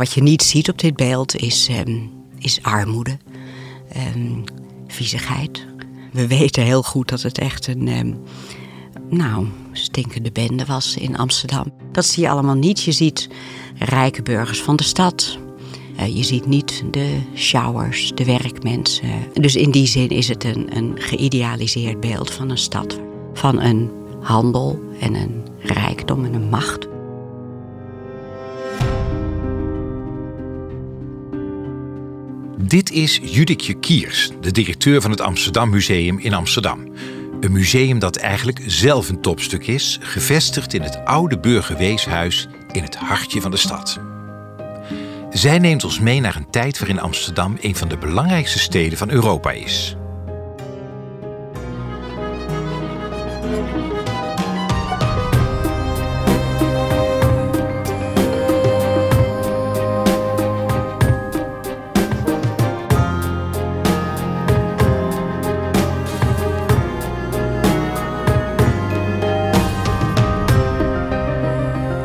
Wat je niet ziet op dit beeld is, ehm, is armoede, um, viezigheid. We weten heel goed dat het echt een ehm, nou, stinkende bende was in Amsterdam. Dat zie je allemaal niet. Je ziet rijke burgers van de stad. Uh, je ziet niet de showers, de werkmensen. Dus in die zin is het een, een geïdealiseerd beeld van een stad. Van een handel en een rijkdom en een macht. Dit is Judithje Kiers, de directeur van het Amsterdam Museum in Amsterdam. Een museum dat eigenlijk zelf een topstuk is, gevestigd in het oude burgerweeshuis in het hartje van de stad. Zij neemt ons mee naar een tijd waarin Amsterdam een van de belangrijkste steden van Europa is.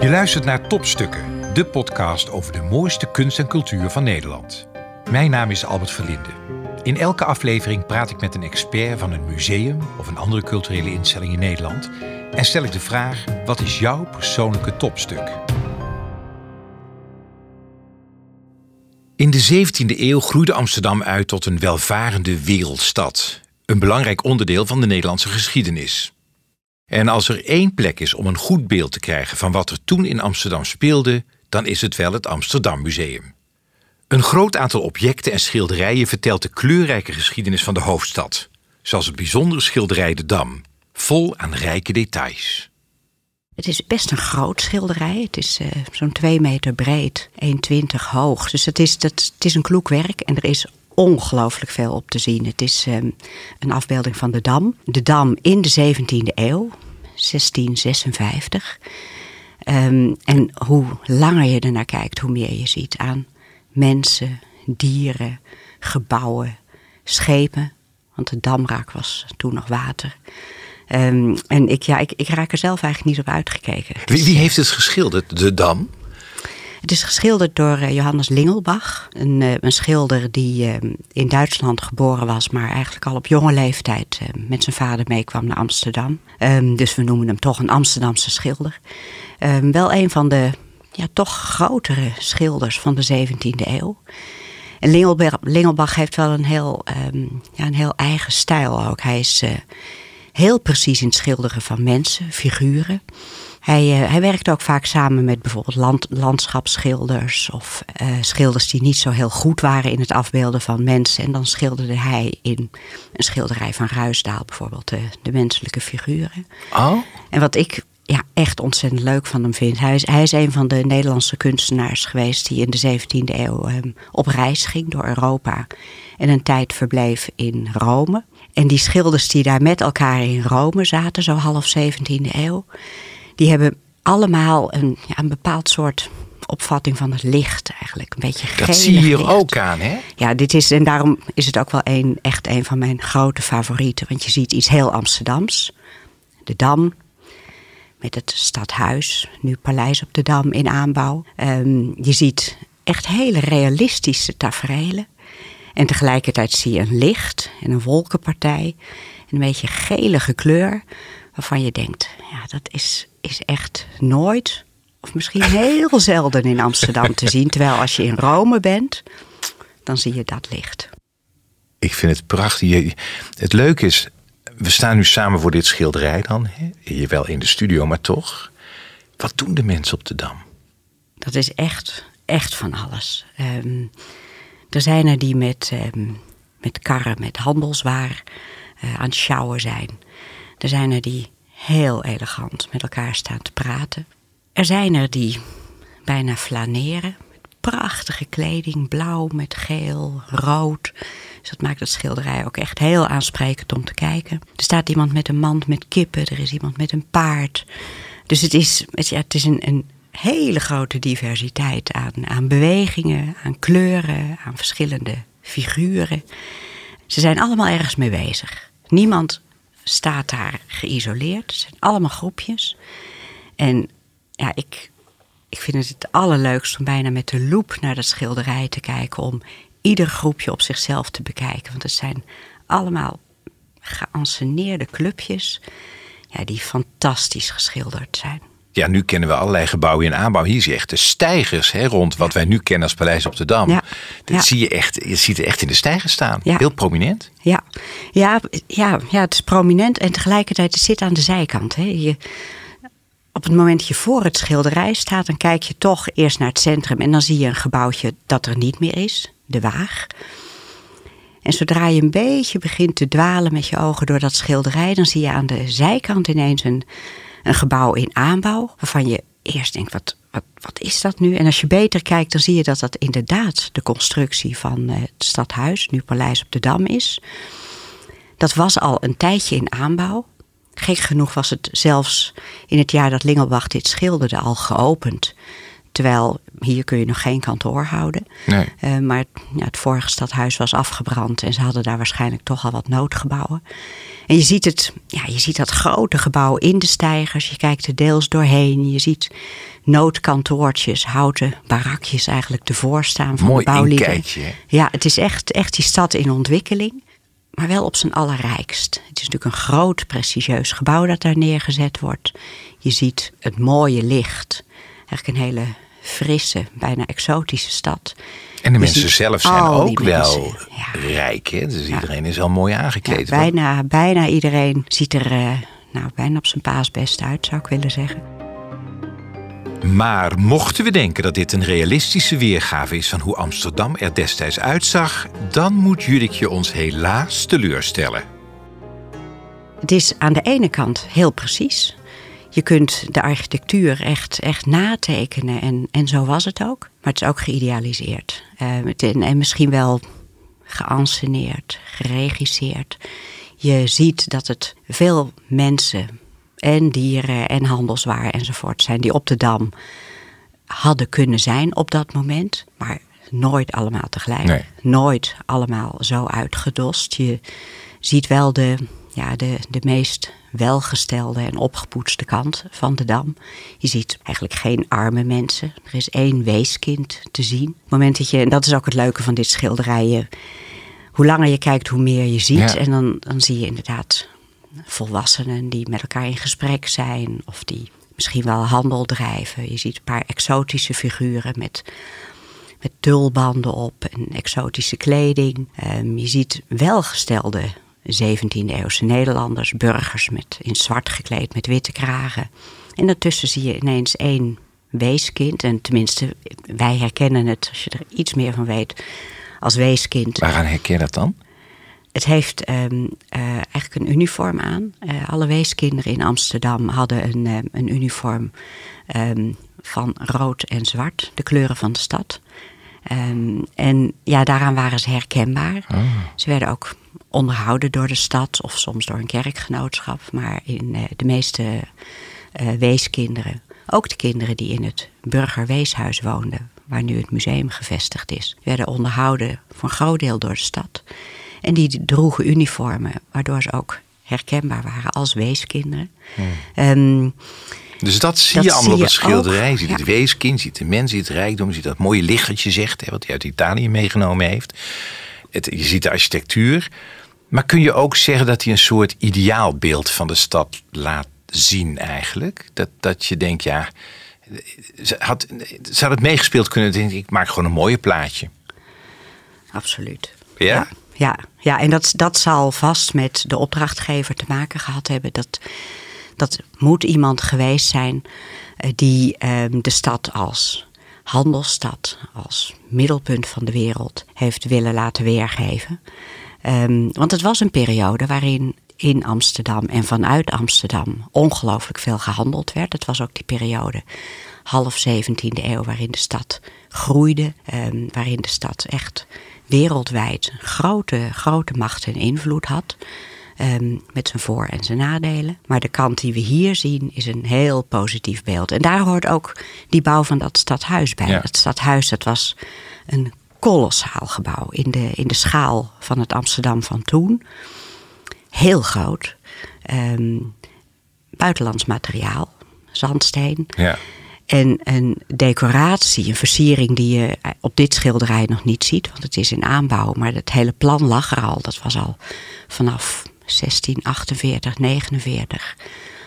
Je luistert naar Topstukken, de podcast over de mooiste kunst en cultuur van Nederland. Mijn naam is Albert Verlinde. In elke aflevering praat ik met een expert van een museum of een andere culturele instelling in Nederland en stel ik de vraag: wat is jouw persoonlijke topstuk? In de 17e eeuw groeide Amsterdam uit tot een welvarende wereldstad, een belangrijk onderdeel van de Nederlandse geschiedenis. En als er één plek is om een goed beeld te krijgen van wat er toen in Amsterdam speelde, dan is het wel het Amsterdam Museum. Een groot aantal objecten en schilderijen vertelt de kleurrijke geschiedenis van de hoofdstad, zoals het bijzondere schilderij De Dam, vol aan rijke details. Het is best een groot schilderij. Het is uh, zo'n 2 meter breed, 1,20 hoog. Dus het is, dat, het is een kloek werk en er is ongelooflijk veel op te zien. Het is um, een afbeelding van de Dam. De Dam in de 17e eeuw, 1656. Um, en hoe langer je er naar kijkt, hoe meer je ziet aan mensen, dieren, gebouwen, schepen. Want de damraak was toen nog water. Um, en ik, ja, ik, ik raak er zelf eigenlijk niet op uitgekeken. Wie, wie heeft het geschilderd, de dam? Het is geschilderd door uh, Johannes Lingelbach. Een, uh, een schilder die uh, in Duitsland geboren was, maar eigenlijk al op jonge leeftijd met zijn vader meekwam naar Amsterdam. Um, dus we noemen hem toch een Amsterdamse schilder. Um, wel een van de ja, toch grotere schilders van de 17e eeuw. En Lingelbach, Lingelbach heeft wel een heel, um, ja, een heel eigen stijl ook. Hij is heel precies in het schilderen van mensen, figuren. Hij, uh, hij werkte ook vaak samen met bijvoorbeeld land, landschapsschilders of uh, schilders die niet zo heel goed waren in het afbeelden van mensen. En dan schilderde hij in een schilderij van Ruisdaal bijvoorbeeld de, de menselijke figuren. Oh. En wat ik ja, echt ontzettend leuk van hem vind. Hij is, hij is een van de Nederlandse kunstenaars geweest die in de 17e eeuw um, op reis ging door Europa. En een tijd verbleef in Rome. En die schilders die daar met elkaar in Rome zaten, zo half 17e eeuw die hebben allemaal een, ja, een bepaald soort opvatting van het licht eigenlijk. Een beetje Dat zie je hier licht. ook aan, hè? Ja, dit is, en daarom is het ook wel een, echt een van mijn grote favorieten. Want je ziet iets heel Amsterdams. De Dam, met het stadhuis, nu Paleis op de Dam in aanbouw. Um, je ziet echt hele realistische tafereelen. En tegelijkertijd zie je een licht en een wolkenpartij. Een beetje gelige kleur, waarvan je denkt, ja, dat is is echt nooit, of misschien heel zelden in Amsterdam te zien. Terwijl als je in Rome bent, dan zie je dat licht. Ik vind het prachtig. Het leuke is, we staan nu samen voor dit schilderij dan. Hè? Wel in de studio, maar toch. Wat doen de mensen op de Dam? Dat is echt, echt van alles. Um, er zijn er die met, um, met karren, met handelswaar uh, aan het sjouwen zijn. Er zijn er die heel elegant met elkaar staan te praten. Er zijn er die bijna flaneren. Prachtige kleding, blauw met geel, rood. Dus dat maakt het schilderij ook echt heel aansprekend om te kijken. Er staat iemand met een mand met kippen, er is iemand met een paard. Dus het is, ja, het is een, een hele grote diversiteit aan, aan bewegingen, aan kleuren, aan verschillende figuren. Ze zijn allemaal ergens mee bezig. Niemand staat daar geïsoleerd. Het zijn allemaal groepjes. En ja, ik, ik vind het het allerleukst om bijna met de loep naar dat schilderij te kijken. Om ieder groepje op zichzelf te bekijken. Want het zijn allemaal geanceneerde clubjes ja, die fantastisch geschilderd zijn. Ja, nu kennen we allerlei gebouwen in aanbouw. Hier zie je echt de stijgers hè, rond wat wij nu kennen als Paleis op de Dam. Ja. Dat Ja. zie je echt, je ziet er echt in de stijgers staan. Ja. Heel prominent. Ja, ja, ja, ja, het is prominent en tegelijkertijd het zit aan de zijkant. Hè. Op het moment dat je voor het schilderij staat, dan kijk je toch eerst naar het centrum en dan zie je een gebouwtje dat er niet meer is, de Waag. En zodra je een beetje begint te dwalen met je ogen door dat schilderij, dan zie je aan de zijkant ineens een, een gebouw in aanbouw, waarvan je eerst denkt, wat, wat, wat is dat nu? En als je beter kijkt, dan zie je dat dat inderdaad de constructie van eh, het stadhuis, nu Paleis op de Dam is. Dat was al een tijdje in aanbouw. Gek genoeg was het zelfs in het jaar dat Lingelbach dit schilderde al geopend. Terwijl hier kun je nog geen kantoor houden. Nee. Eh, maar het- ja, het vorige stadhuis was afgebrand en ze hadden daar waarschijnlijk toch al wat noodgebouwen. En je ziet, het, ja, je ziet dat grote gebouw in de stijgers. Je kijkt er deels doorheen. Je ziet noodkantoortjes, houten barakjes eigenlijk ervoor staan van Mooi de bouwlieden. inkijkje? Ja, het is echt, echt die stad in ontwikkeling. Maar wel op zijn allerrijkst. Het is natuurlijk een groot, prestigieus gebouw dat daar neergezet wordt. Je ziet het mooie licht. Eigenlijk een hele frisse, bijna exotische stad. En de Je mensen zelf zijn ook wel ja. rijk. Hè? Dus iedereen is al mooi Ja, aangekleed. bijna, bijna iedereen ziet er eh, nou, bijna op zijn paasbest uit, zou ik willen zeggen. Maar mochten we denken dat dit een realistische weergave is van hoe Amsterdam er destijds uitzag, dan moet Judithje ons helaas teleurstellen. Het is aan de ene kant heel precies. Je kunt de architectuur echt, echt natekenen en, en zo was het ook. Maar het is ook geïdealiseerd. Eh, het- en, en misschien wel geanceneerd, geregisseerd. Je ziet dat het veel mensen en dieren en handelswaar enzovoort zijn die op de dam hadden kunnen zijn op dat moment. Maar nooit allemaal tegelijk. Nee. Nooit allemaal zo uitgedost. Je ziet wel de, ja, de, de meest welgestelde en opgepoetste kant van de dam. Je ziet eigenlijk geen arme mensen. Er is één weeskind te zien. Op het moment dat je, en dat is ook het leuke van dit schilderij. je- hoe langer je kijkt, hoe meer je ziet. Ja. En dan, dan zie je inderdaad volwassenen die met elkaar in gesprek zijn. Of die misschien wel handel drijven. Je ziet een paar exotische figuren met, met tulbanden op en exotische kleding. Ehm, je ziet welgestelde 17e-eeuwse Nederlanders, burgers met, in zwart gekleed met witte kragen. En daartussen zie je ineens één weeskind. En tenminste, wij herkennen het, als je er iets meer van weet, als weeskind. Waaraan herken je dat dan? Het heeft ehm, eh, eigenlijk een uniform aan. Eh, alle weeskinderen in Amsterdam hadden een, ehm, een uniform ehm, van rood en zwart, de kleuren van de stad. Ehm, en ja, daaraan waren ze herkenbaar. Ze werden ook onderhouden door de stad of soms door een kerkgenootschap. Maar in eh, de meeste eh, weeskinderen, ook de kinderen die in het burgerweeshuis woonden, waar nu het museum gevestigd is, werden onderhouden voor een groot deel door de stad. En die droegen uniformen, waardoor ze ook herkenbaar waren als weeskinderen. Ehm, Dus dat zie Dat je allemaal zie op het schilderij. Je ziet ja. het weeskind, je ziet de mens, je ziet het rijkdom, je ziet dat mooie lichtje zegt, hè, wat hij uit Italië meegenomen heeft. Het, je ziet de architectuur. Maar kun je ook zeggen dat hij een soort ideaalbeeld van de stad laat zien eigenlijk? Dat, dat je denkt, ja, ze had, zou het meegespeeld kunnen? Denk ik, ik maak gewoon een mooie plaatje. Absoluut. Ja? Ja, ja, ja, en dat, dat zal vast met de opdrachtgever te maken gehad hebben. Dat, dat moet iemand geweest zijn eh, die ehm, de stad als handelsstad, als middelpunt van de wereld heeft willen laten weergeven. Ehm, want het was een periode waarin in Amsterdam en vanuit Amsterdam ongelooflijk veel gehandeld werd. Het was ook die periode half 17e eeuw waarin de stad groeide, ehm, waarin de stad echt wereldwijd grote, grote macht en invloed had. Ehm, met zijn voor- en zijn nadelen. Maar de kant die we hier zien is een heel positief beeld. En daar hoort ook die bouw van dat stadhuis bij. Ja. Dat stadhuis dat was een kolossaal gebouw in de, in de schaal van het Amsterdam van toen. Heel groot. Ehm, buitenlands materiaal, zandsteen. Ja. En een decoratie, een versiering die je op dit schilderij nog niet ziet, want het is in aanbouw, maar het hele plan lag er al. Dat was al vanaf 1648, 49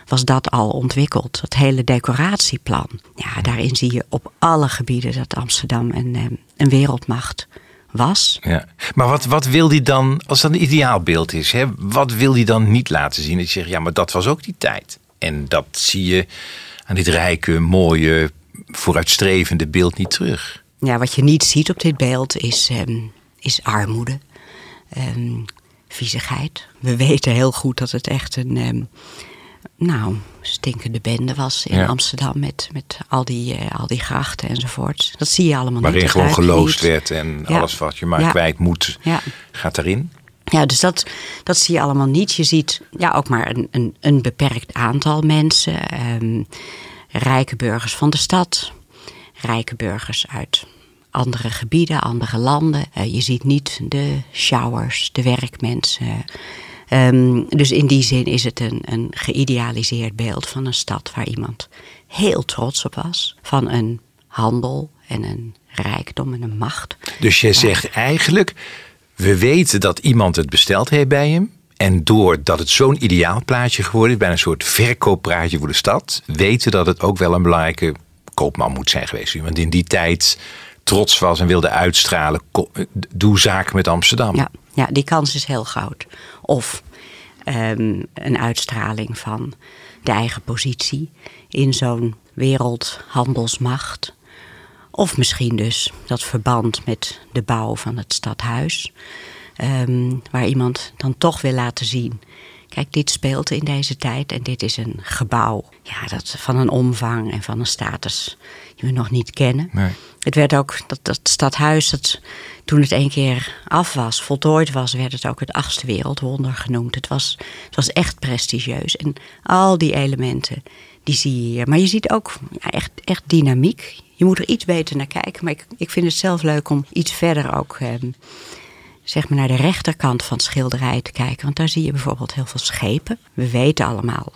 was dat al ontwikkeld. Het hele decoratieplan. Ja, daarin zie je op alle gebieden dat Amsterdam een, eh, een wereldmacht was. Ja. Maar wat, wat wil hij dan, als dat een ideaalbeeld is, hè, wat wil hij dan niet laten zien? Dat je zegt, ja, maar dat was ook die tijd. En dat zie je aan dit rijke, mooie, vooruitstrevende beeld niet terug. Ja, wat je niet ziet op dit beeld is, um, is armoede, um, viezigheid. We weten heel goed dat het echt een, um, nou, stinkende bende was in Amsterdam met, met al, die, uh, al die grachten enzovoort. Dat zie je allemaal Waarin niet. Waarin gewoon geloosd werd en alles wat je maar kwijt moet, gaat erin. Ja, dus dat, dat zie je allemaal niet. Je ziet ja, ook maar een, een, een beperkt aantal mensen. Um, rijke burgers van de stad, rijke burgers uit andere gebieden, andere landen. Uh, je ziet niet de showers, de werkmensen. Um, dus in die zin is het een, een geïdealiseerd beeld van een stad waar iemand heel trots op was. Van een handel en een rijkdom en een macht. Dus je zegt eigenlijk, we weten dat iemand het besteld heeft bij hem. En doordat het zo'n ideaal plaatje geworden is, bijna een soort verkooppraatje voor de stad, weten dat het ook wel een belangrijke koopman moet zijn geweest. Want in die tijd trots was en wilde uitstralen, doe zaken met Amsterdam. Ja, ja die kans is heel groot. Of um, een uitstraling van de eigen positie in zo'n wereldhandelsmacht. Of misschien dus dat verband met de bouw van het stadhuis. Um, waar iemand dan toch wil laten zien. Kijk, dit speelt in deze tijd en dit is een gebouw ja, dat van een omvang en van een status die we nog niet kennen. Nee. Het werd ook, dat, dat stadhuis, dat, toen het een keer af was, voltooid was, werd het ook het achtste wereldwonder genoemd. Het was, het was echt prestigieus. En al die elementen, die zie je hier. Maar je ziet ook ja, echt, echt dynamiek. Je moet er iets beter naar kijken. Maar ik, ik vind het zelf leuk om iets verder ook... Eh, zeg maar naar de rechterkant van schilderij te kijken. Want daar zie je bijvoorbeeld heel veel schepen. We weten allemaal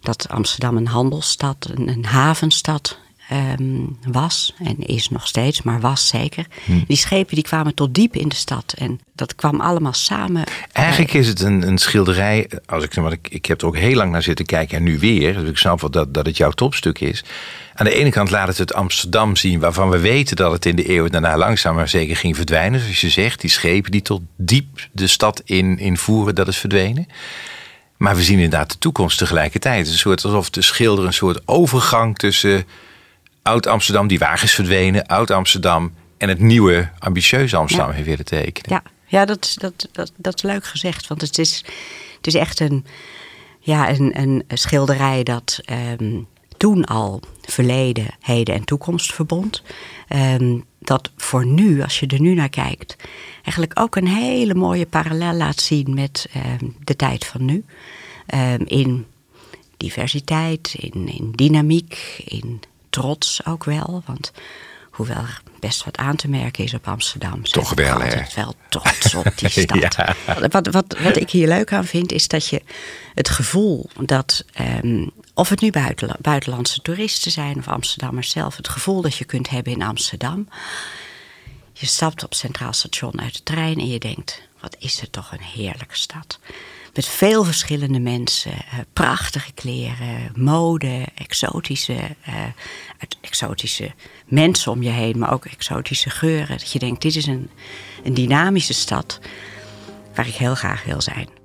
dat Amsterdam een handelsstad, een, een havenstad um, was. En is nog steeds, maar was zeker. Hm. Die schepen die kwamen tot diep in de stad. En dat kwam allemaal samen. Eigenlijk is het een, een schilderij. Als ik, want ik, ik heb er ook heel lang naar zitten kijken en nu weer. Dus ik snap wel dat, dat het jouw topstuk is. Aan de ene kant laat het het Amsterdam zien, waarvan we weten dat het in de eeuwen daarna langzaam maar zeker ging verdwijnen. Zoals je zegt, die schepen die tot diep de stad in, invoeren, dat is verdwenen. Maar we zien inderdaad de toekomst tegelijkertijd. Het is een soort alsof de schilder een soort overgang tussen Oud-Amsterdam, die wagens verdwenen, Oud-Amsterdam en het nieuwe, ambitieuze Amsterdam ja. heeft willen tekenen. Ja, ja dat, dat, dat, dat is leuk gezegd. Want het is, het is echt een, ja, een, een schilderij dat um, toen al verleden, heden en toekomst verbond. Um, dat voor nu, als je er nu naar kijkt, eigenlijk ook een hele mooie parallel laat zien met um, de tijd van nu. in diversiteit, in, in dynamiek, in trots ook wel. Want hoewel er best wat aan te merken is op Amsterdam. Toch wel, hè? wel trots op die stad. wat, wat, wat ik hier leuk aan vind, is dat je het gevoel dat... Um, of het nu buitenlandse toeristen zijn of Amsterdammers zelf... het gevoel dat je kunt hebben in Amsterdam... Je stapt op Centraal Station uit de trein en je denkt... wat is het toch een heerlijke stad met veel verschillende mensen. Uh, prachtige kleren, mode, exotische, uh, exotische mensen om je heen, maar ook exotische geuren. Dat je denkt, dit is een, een dynamische stad waar ik heel graag wil zijn.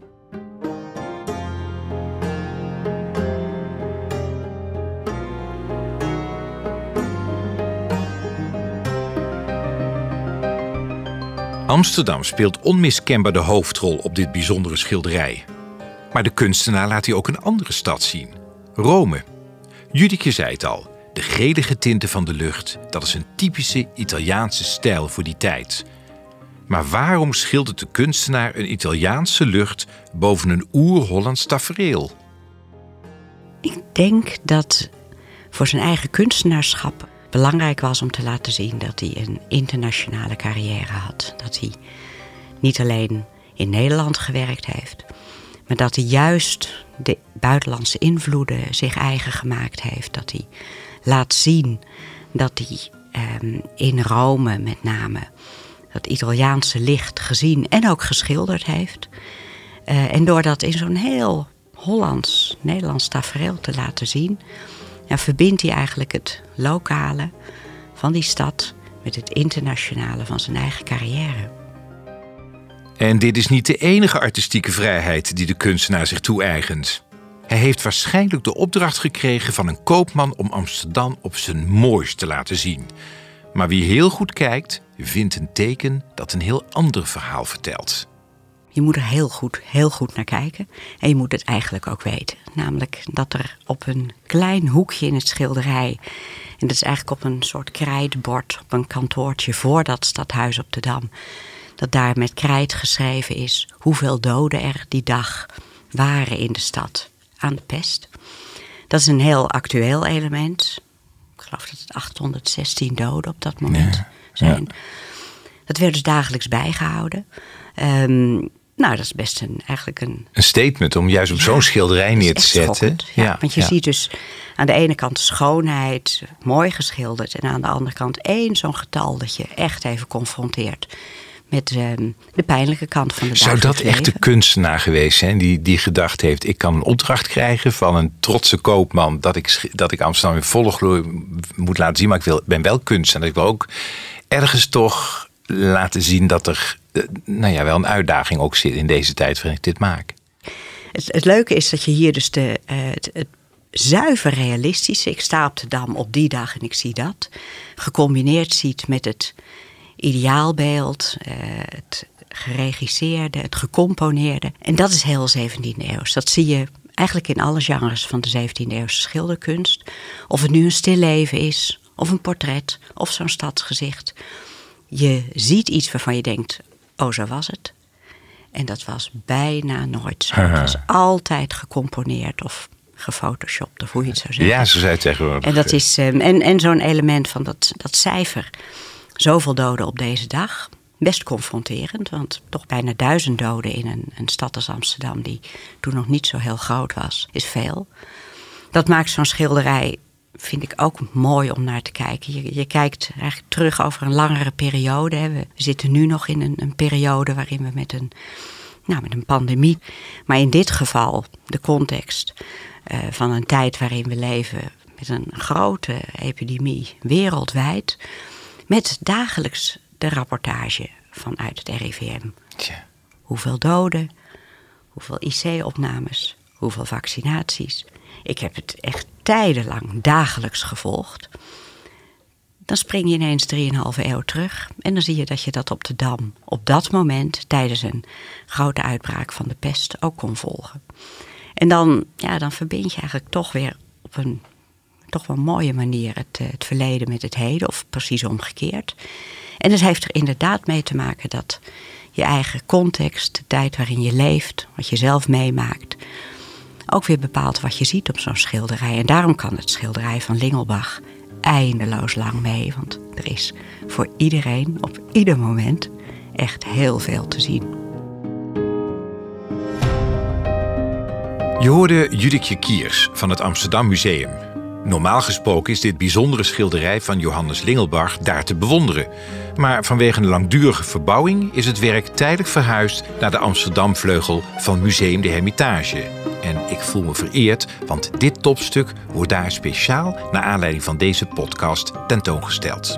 Amsterdam speelt onmiskenbaar de hoofdrol op dit bijzondere schilderij. Maar de kunstenaar laat hij ook een andere stad zien: Rome. Judike zei het al: de gelige tinten van de lucht, dat is een typische Italiaanse stijl voor die tijd. Maar waarom schildert de kunstenaar een Italiaanse lucht boven een oer-Hollands tafereel? Ik denk dat voor zijn eigen kunstenaarschap belangrijk was om te laten zien dat hij een internationale carrière had. Dat hij niet alleen in Nederland gewerkt heeft, maar dat hij juist de buitenlandse invloeden zich eigen gemaakt heeft. Dat hij laat zien dat hij ehm, in Rome met name dat Italiaanse licht gezien en ook geschilderd heeft. Uh, en door dat in zo'n heel Hollands, Nederlands tafereel te laten zien, ja, verbindt hij eigenlijk het lokale van die stad met het internationale van zijn eigen carrière. En dit is niet de enige artistieke vrijheid die de kunstenaar zich toe-eigent. Hij heeft waarschijnlijk de opdracht gekregen van een koopman om Amsterdam op zijn mooist te laten zien. Maar wie heel goed kijkt, vindt een teken dat een heel ander verhaal vertelt. Je moet er heel goed, heel goed naar kijken. En je moet het eigenlijk ook weten. Namelijk dat er op een klein hoekje in het schilderij. En dat is eigenlijk op een soort krijtbord op een kantoortje voor dat stadhuis op de Dam. Dat daar met krijt geschreven is hoeveel doden er die dag waren in de stad aan de pest. Dat is een heel actueel element. Ik geloof dat het 816 doden op dat moment zijn. Dat werd dus dagelijks bijgehouden. Um, nou, dat is best een, eigenlijk een... Een statement om juist op zo'n schilderij neer te zetten. Ja, want je ziet dus aan de ene kant de schoonheid, mooi geschilderd. En aan de andere kant één zo'n getal dat je echt even confronteert met ehm, de pijnlijke kant van de Zou dat echt de kunstenaar geweest zijn die, die gedacht heeft... ik kan een opdracht krijgen van een trotse koopman... dat ik, dat ik Amsterdam in volle glorie moet laten zien... maar ik wil, ben wel kunstenaar. Ik wil ook ergens toch laten zien dat er nou ja, wel een uitdaging ook zit in deze tijd waarin ik dit maak. Het, het leuke is dat je hier dus de, uh, het, het zuiver realistische, ik sta op de dam op die dag en ik zie dat, gecombineerd ziet met het ideaalbeeld, uh, het geregisseerde, het gecomponeerde. En dat is heel 17e eeuws. Dat zie je eigenlijk in alle genres van de 17e eeuwse schilderkunst. Of het nu een stilleven is, of een portret, of zo'n stadsgezicht. Je ziet iets waarvan je denkt, oh zo was het. En dat was bijna nooit zo. Het was altijd gecomponeerd of gefotoshopt, of hoe je het zou zeggen. Ja, zo zei het tegenwoordig. En, dat is, um, en, en zo'n element van dat, dat cijfer. Zoveel doden op deze dag. Best confronterend, want toch bijna duizend doden in een, een stad als Amsterdam, die toen nog niet zo heel groot was, is veel. Dat maakt zo'n schilderij vind ik ook mooi om naar te kijken. Je, je kijkt eigenlijk terug over een langere periode. Hè. We zitten nu nog in een, een periode waarin we met een, nou, met een pandemie. Maar in dit geval de context uh, van een tijd waarin we leven met een grote epidemie wereldwijd. Met dagelijks de rapportage vanuit het RIVM. Tja. Hoeveel doden, hoeveel IC-opnames, hoeveel vaccinaties. Ik heb het echt tijdenlang dagelijks gevolgd. Dan spring je ineens 3,5 eeuw terug. En dan zie je dat je dat op de Dam op dat moment tijdens een grote uitbraak van de pest ook kon volgen. En dan, ja, dan verbind je eigenlijk toch weer op een toch wel mooie manier het, eh, het verleden met het heden, of precies omgekeerd. En het heeft er inderdaad mee te maken dat je eigen context, de tijd waarin je leeft, wat je zelf meemaakt, ook weer bepaalt wat je ziet op zo'n schilderij. En daarom kan het schilderij van Lingelbach eindeloos lang mee. Want er is voor iedereen op ieder moment echt heel veel te zien. Je hoorde Judithje Kiers van het Amsterdam Museum. Normaal gesproken is dit bijzondere schilderij van Johannes Lingelbach daar te bewonderen. Maar vanwege een langdurige verbouwing is het werk tijdelijk verhuisd naar de Amsterdamvleugel van Museum de Hermitage. En ik voel me vereerd, want dit topstuk wordt daar speciaal naar aanleiding van deze podcast tentoongesteld.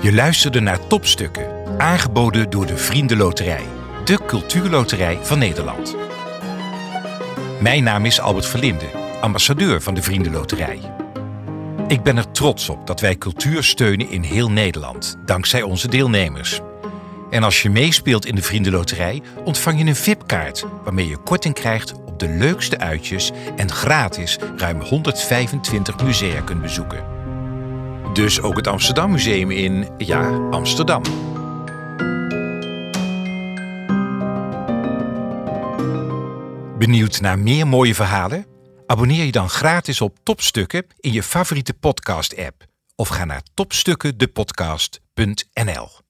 Je luisterde naar topstukken, aangeboden door de Vriendenloterij, de cultuurloterij van Nederland. Mijn naam is Albert Verlinde, ambassadeur van de Vriendenloterij. Ik ben er trots op dat wij cultuur steunen in heel Nederland, dankzij onze deelnemers. En als je meespeelt in de Vriendenloterij, ontvang je een VIP-kaart waarmee je korting krijgt op de leukste uitjes en gratis ruim 125 musea kunt bezoeken. Dus ook het Amsterdam Museum in, ja, Amsterdam. Benieuwd naar meer mooie verhalen? Abonneer je dan gratis op Topstukken in je favoriete podcast-app of ga naar topstukkendepodcast.nl.